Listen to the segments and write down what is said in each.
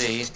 see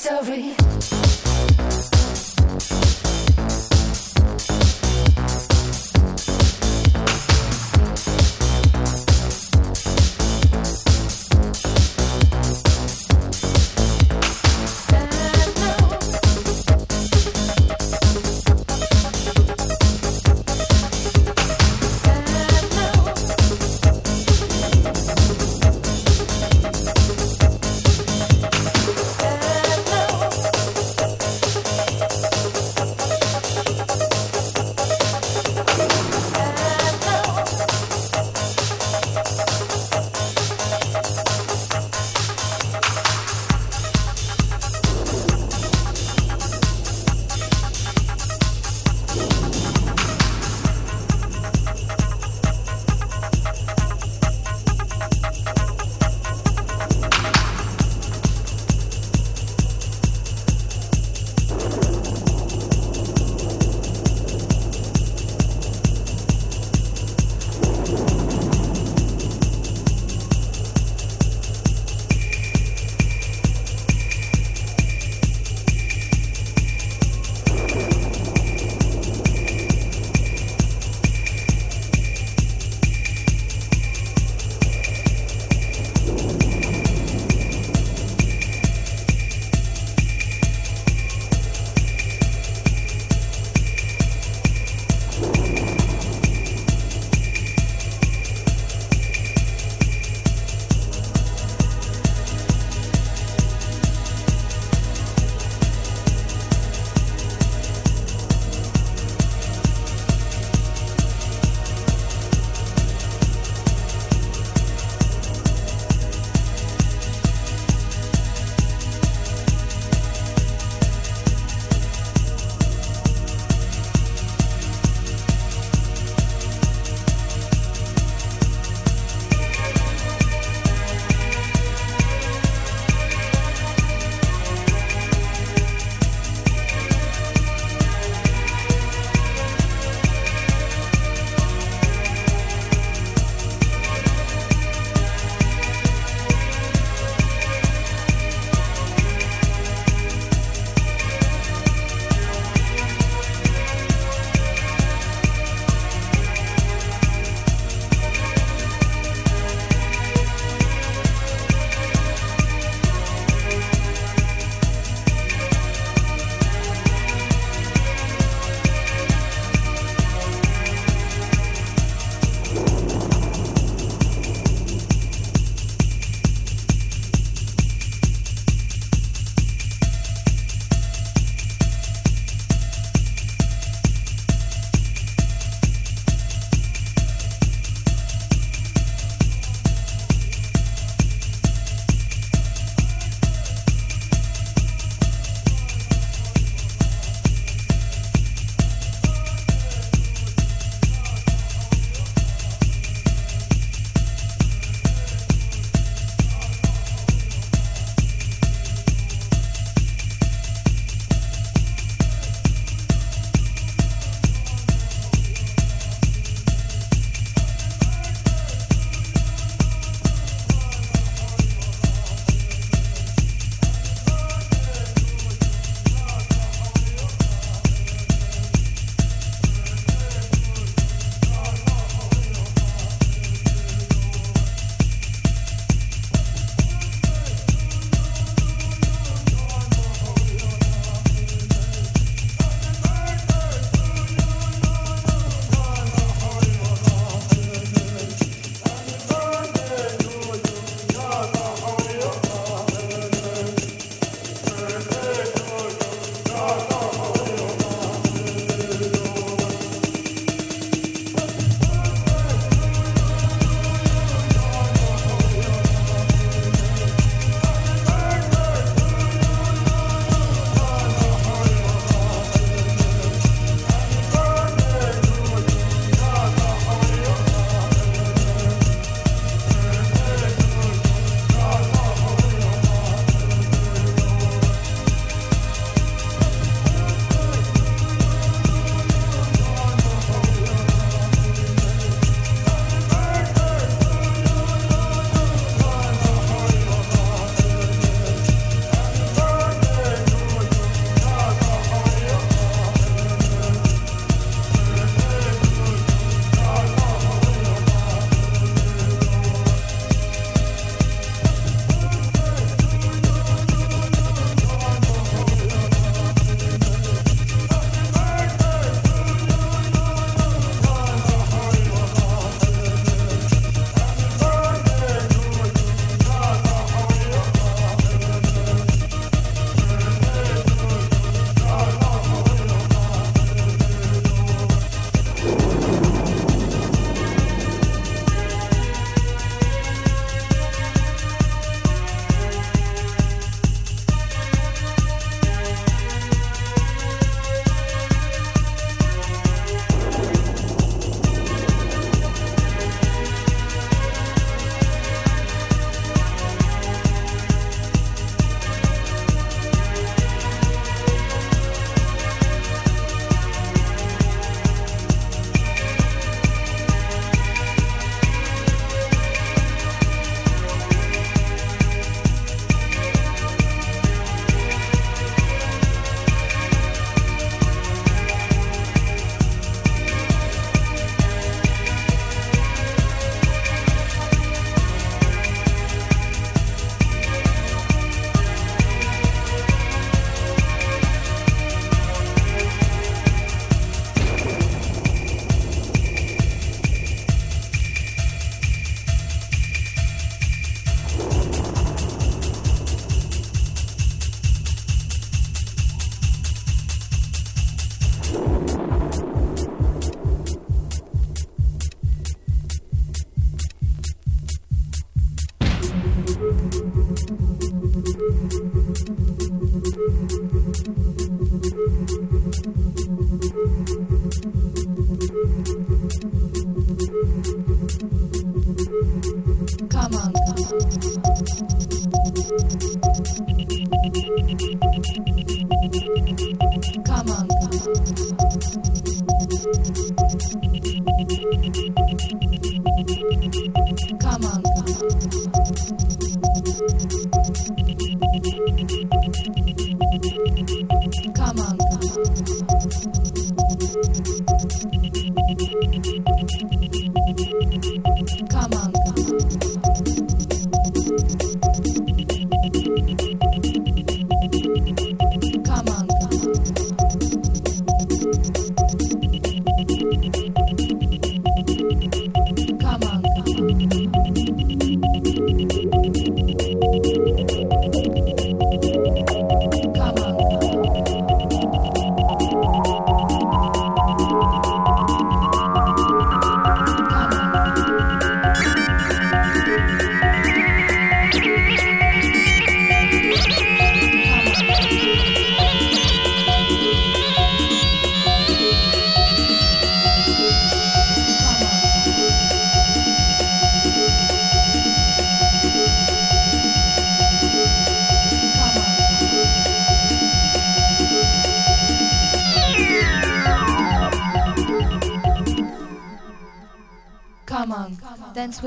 story.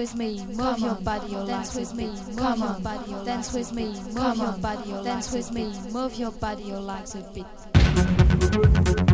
With me, move your body, your dance with me, come on, dance with me, move your body, your dance with me, move your body, your legs a bit.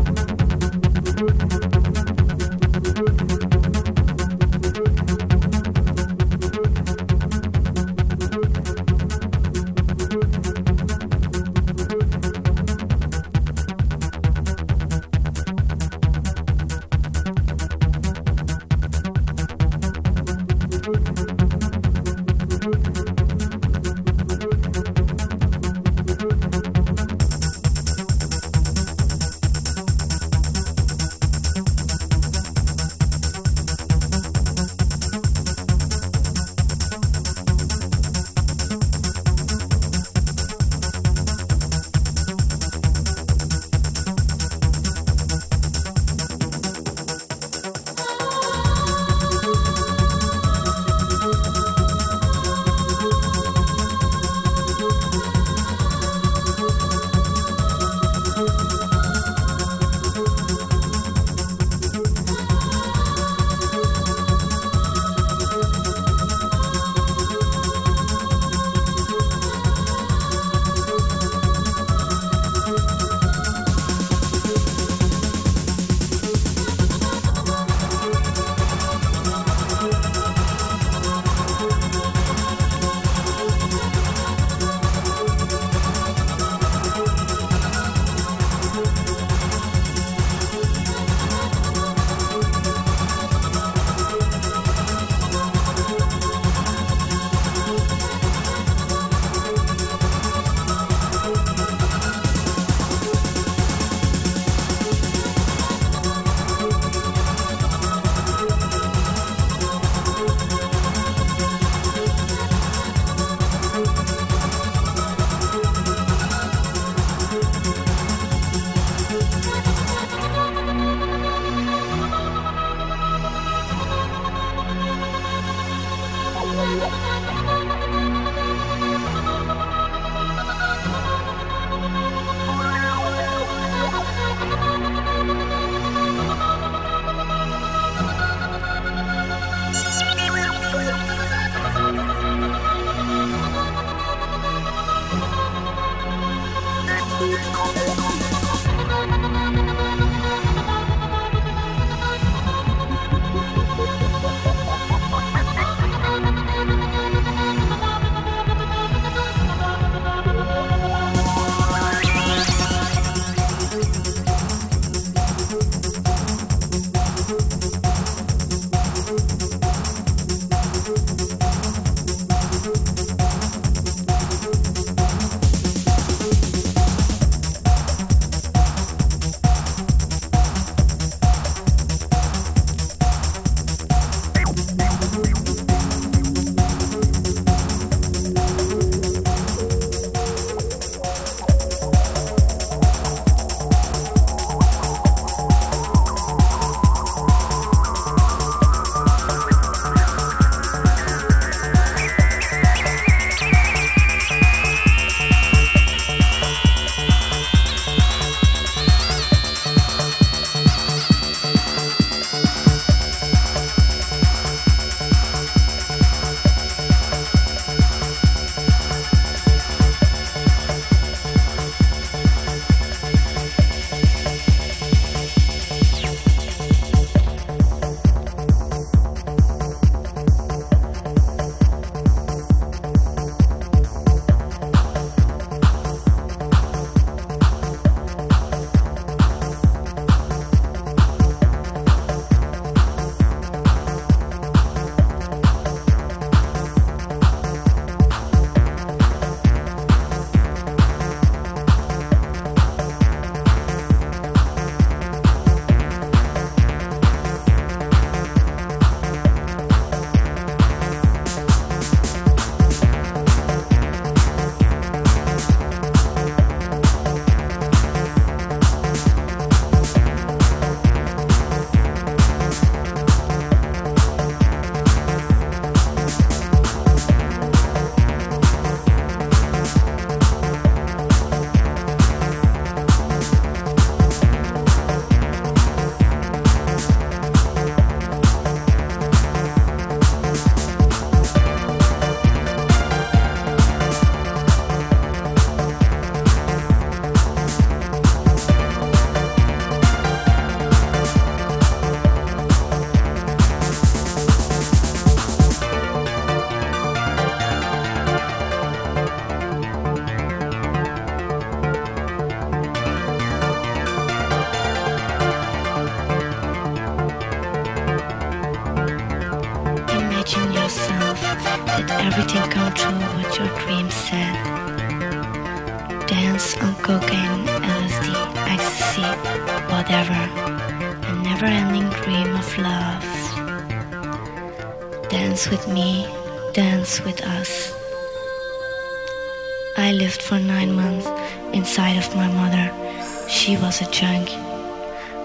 She was a junk.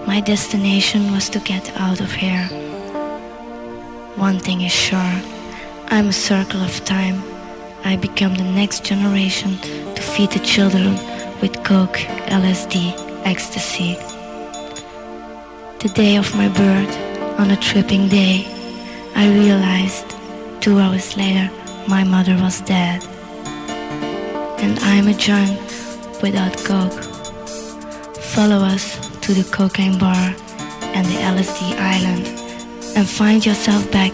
My destination was to get out of here. One thing is sure I'm a circle of time. I become the next generation to feed the children with coke, LSD, ecstasy. The day of my birth, on a tripping day, I realized two hours later my mother was dead. And I'm a junk without coke. Follow us to the cocaine bar and the LSD island and find yourself back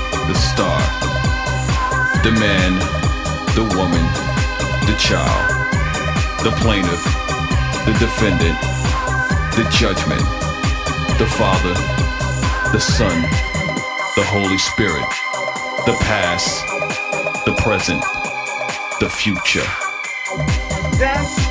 the star, the man, the woman, the child, the plaintiff, the defendant, the judgment, the Father, the Son, the Holy Spirit, the past, the present, the future. Dance.